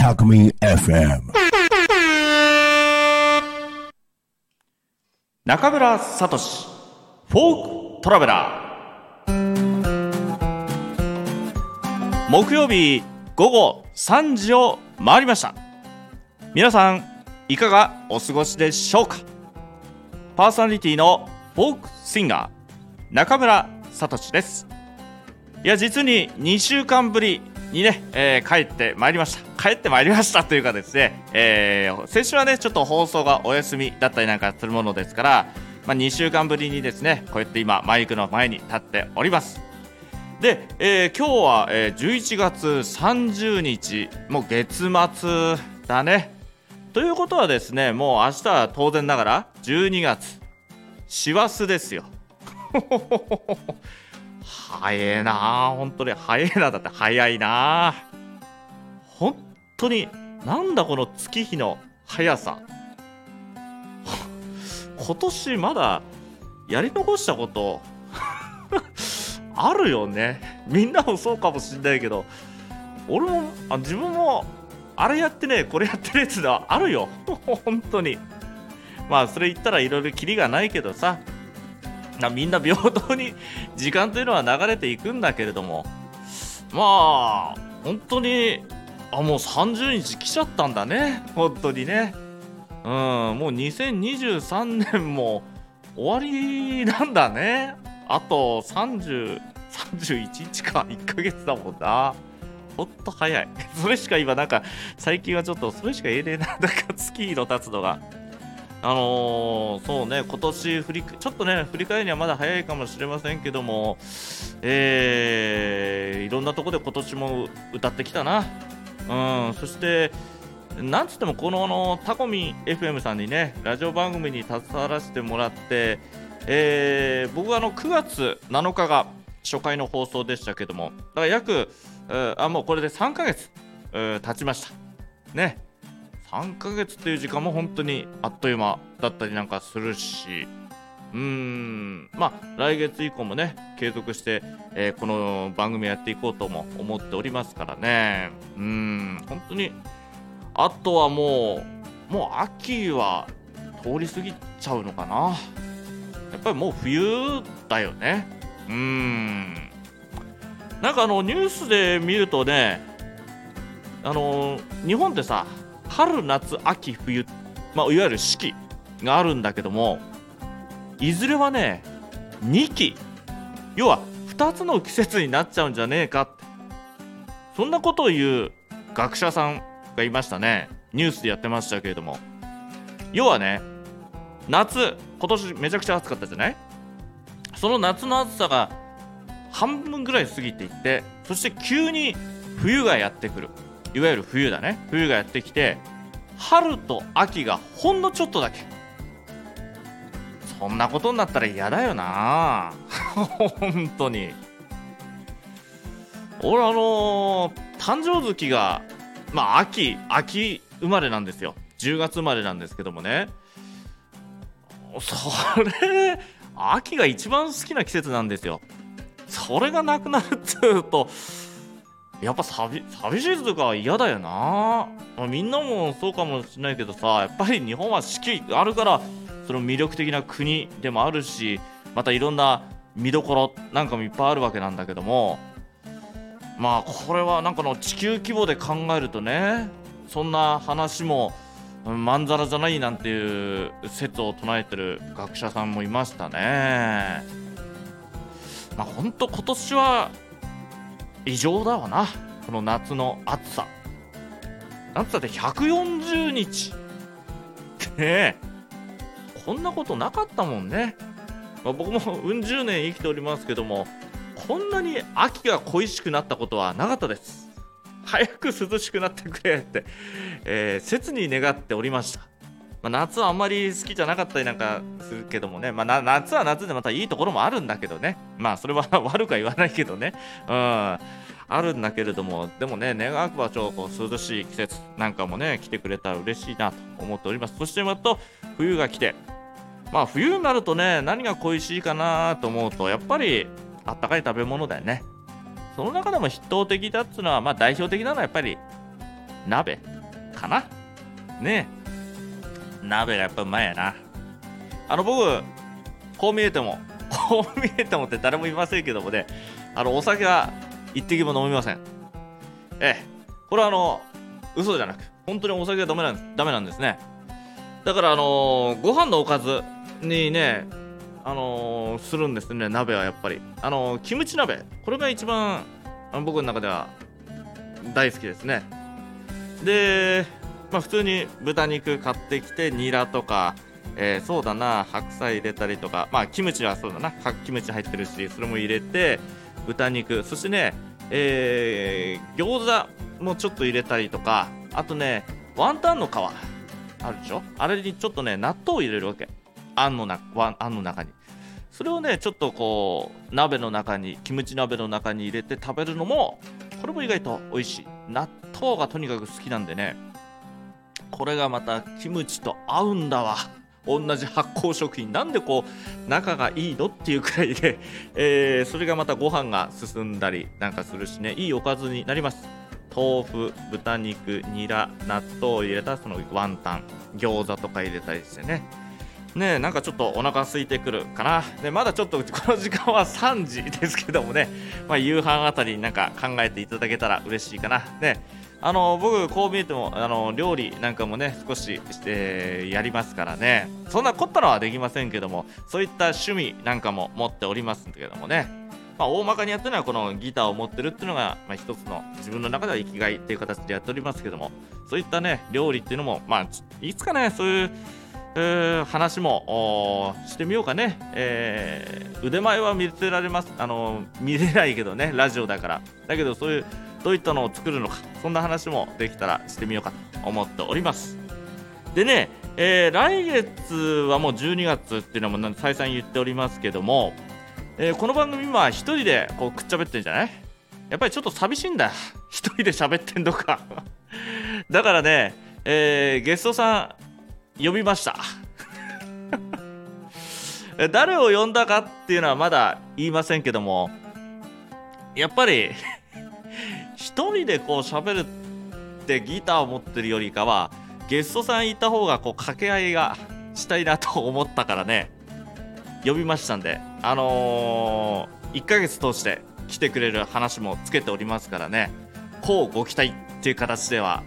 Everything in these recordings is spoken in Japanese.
タクミン FM 中村聡フォークトラベラー。木曜日午後3時を回りました。皆さんいかがお過ごしでしょうか？パーソナリティのフォークシンガー中村聡です。いや実に2週間ぶりにね、えー帰ってまいりました。帰ってまいりましたというかですね、えー先週はねちょっと放送がお休みだったりなんかするものですから、まあ、2週間ぶりにですねこうやって今マイクの前に立っております。で、えー今日は、えー11月30日もう月末だね。ということはですねもう明日は当然ながら12月師走ですよ。早いな本当に。早いなだって早いな。本当になんだこの月日の速さ。今年まだやり残したことあるよね。みんなもそうかもしんないけど俺もあ自分もあれやってねこれやってねっていうのはあるよ。本当に。まあそれ言ったらいろいろキリがないけどさ。みんな平等に 時間というのは流れていくんだけれども。まあ本当にあもう30日来ちゃったんだね。本当にね。うんもう2023年も終わりなんだね。あと30 31日か1ヶ月だもんな。ほんと早い。それしか今なんか最近はちょっとそれしか言えねえな。なんか月の経つのが。あのーそうね、今年振り、ちょっとね、振り返るにはまだ早いかもしれませんけども、えーいろんなところで今年も歌ってきたな。うん、そして、なんつっても、このあのタコミン FM さんにね、ラジオ番組に携わらせてもらって、えー僕はあの9月7日が初回の放送でしたけども、だから約、あ、もうこれで3ヶ月、えー経ちました。ね。3ヶ月っていう時間も本当にあっという間だったりなんかするし。うーん。まあ来月以降もね継続して、えーこの番組やっていこうとも思っておりますからね。うん。本当にあとはもうもう秋は通り過ぎちゃうのかな。やっぱりもう冬だよね。うん。なんかあのニュースで見るとねあの日本ってさ春夏秋冬、まあ、いわゆる四季があるんだけどもいずれはね2季要は2つの季節になっちゃうんじゃねえかって。そんなことを言う学者さんがいましたね。ニュースでやってましたけれども。要はね夏今年めちゃくちゃ暑かったじゃない？その夏の暑さが半分ぐらい過ぎていってそして急に冬がやってくる。いわゆる冬だね。冬がやってきて春と秋がほんのちょっとだけ。そんなことになったら嫌だよな。本当に。俺あのー誕生月がまあ秋秋生まれなんですよ。10月生まれなんですけどもね。それ秋が一番好きな季節なんですよ。それがなくなるっていうとやっぱ寂寂しいとか嫌だよな。みんなもそうかもしれないけどさやっぱり日本は四季があるからその魅力的な国でもあるしまたいろんな見どころなんかもいっぱいあるわけなんだけどもまあこれはなんかの地球規模で考えるとねそんな話もまんざらじゃないなんていう説を唱えてる学者さんもいましたね。まあほんと今年は異常だわな。この夏の暑さ。夏さって140日。ねえ。こんなことなかったもんね、まあ、僕もうん十年生きておりますけどもこんなに秋が恋しくなったことはなかったです。早く涼しくなってくれって、えー切に願っておりました、まあ、夏はあんまり好きじゃなかったりなんかするけどもね、まあ、夏は夏でまたいいところもあるんだけどね。まあそれは 悪くは言わないけどね。うん。あるんだけれども。でもね願わくばちょっとこう涼しい季節なんかもね来てくれたら嬉しいなと思っております。そしてまた冬が来て。まあ冬になるとね何が恋しいかなと思うとやっぱりあったかい食べ物だよね。その中でも筆頭的だっつうのはまあ代表的なのはやっぱり鍋かな。ね。え鍋がやっぱうまいやな。あの僕こう見えても こう見えてもって誰もいませんけどもね。あのお酒は一滴も飲みません。ええ。これはあの嘘じゃなく本当にお酒はダメなんダメなんですね。だからあのー、ご飯のおかずにねあのー、するんですね鍋はやっぱり。あのー、キムチ鍋。これが一番僕の中では大好きですね。でまあ普通に豚肉買ってきてニラとかえー、そうだな白菜入れたりとかまあキムチはそうだなキムチ入ってるしそれも入れて豚肉そしてねえー、餃子もちょっと入れたりとかあとねワンタンの皮あるでしょ？あれにちょっとね納豆を入れるわけ。あんのなあんの中に。それをねちょっとこう鍋の中にキムチ鍋の中に入れて食べるのもこれも意外と美味しい。納豆がとにかく好きなんでね。これがまたキムチと合うんだわ。同じ発酵食品。なんでこう仲がいいのっていうくらいで、えー、それがまたご飯が進んだりなんかするしね。いいおかずになります。豆腐豚肉ニラ納豆を入れたそのワンタン。餃子とか入れたりしてね。ねえなんかちょっとお腹空いてくるかな。でまだちょっとこの時間は3時ですけどもね、まあ、夕飯あたりになんか考えていただけたら嬉しいかな。ねあの僕こう見えてもあの料理なんかもね少ししてやりますからね。そんな凝ったのはできませんけどもそういった趣味なんかも持っておりますけどもね。まあ、大まかにやってるのはこのギターを持ってるっていうのが、まあ、一つの自分の中では生きがいっていう形でやっておりますけどもそういったね料理っていうのもまあいつかねそういうえー、話もしてみようかね、えー、腕前は見せられます。あの見れないけどねラジオだから。だけどそういうどういったのを作るのかそんな話もできたらしてみようかと思っております。でね、えー、来月はもう12月っていうのも再三言っておりますけども、えー、この番組今一人でこうくっちゃべってんじゃない？やっぱりちょっと寂しいんだ 一人で喋ってんのか。だからね、えー、ゲストさん呼びました。誰を呼んだかっていうのはまだ言いませんけどもやっぱり1人でこう喋るってギターを持ってるよりかはゲストさんいた方がこう掛け合いがしたいなと思ったからね。呼びましたんであのー、1ヶ月通して来てくれる話もつけておりますからね。こうご期待っていう形では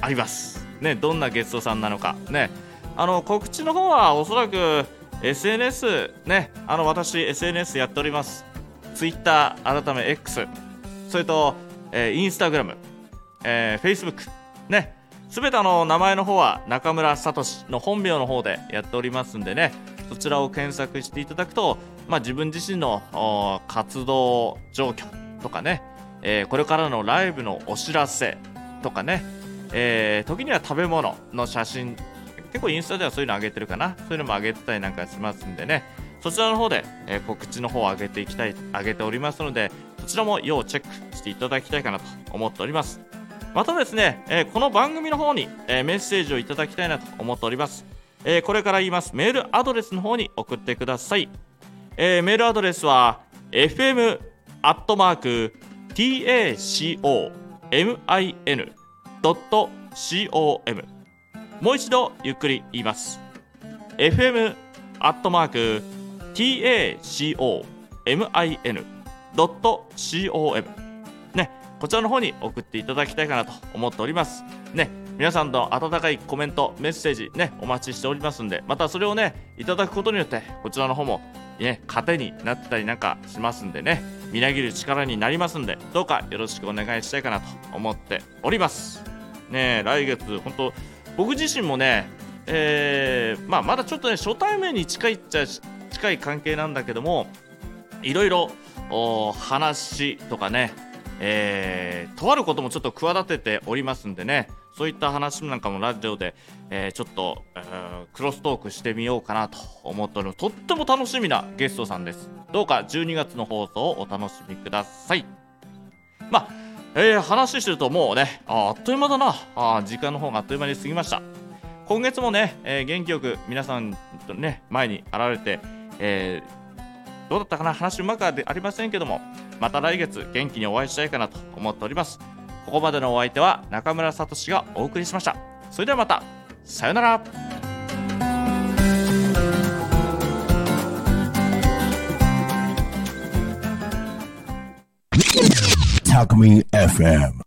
あります。ねどんなゲストさんなのか。ね。あの告知の方はおそらく SNS ねあの私 SNS やっております。Twitter 改め X それとえー、インスタグラム、えー、フェイスブック、ね、すべての名前の方は中村聡の本名の方でやっておりますんでね、そちらを検索していただくと、まあ、自分自身の活動状況とかね、えー、これからのライブのお知らせとかね、えー、時には食べ物の写真、結構インスタではそういうの上げてるかな、そういうのも上げてたりなんかしますんでね、そちらの方で、え、告知の方を上げていきたい、上げておりますので、こちらも要チェックしていただきたいかなと思っております。またですね、え、この番組の方に、え、メッセージをいただきたいなと思っております、え、これから言いますメールアドレスの方に送ってください、えメールアドレスは fm アットマーク tacomin.com もう一度ゆっくり言います。fm アットマーク tacomin .com ね、こちらの方に送っていただきたいかなと思っております。ね、皆さんの温かいコメント、メッセージね、お待ちしておりますんで、またそれをね、いただくことによって、こちらの方もね、糧になってたりなんかしますんでね、みなぎる力になりますんで、どうかよろしくお願いしたいかなと思っております。ね、来月、本当僕自身もね、えー、まあ、まだちょっとね、初対面に近いっちゃ近い関係なんだけども、いろいろ話とかね、えー、とあることもちょっと企てておりますんでねそういった話なんかもラジオで、えー、ちょっと、えー、クロストークしてみようかなと思っております。とっても楽しみなゲストさんです。どうか12月の放送をお楽しみください。まあ、えー、話してるともうねあっという間だな。あ時間の方があっという間に過ぎました。今月もね、えー、元気よく皆さんとね前に現れて、えー、どうだったかな？話うまくはありませんけどもまた来月元気にお会いしたいかなと思っております。ここまでのお相手は中村聡がお送りしました。それではまた。さようなら。たくみ FM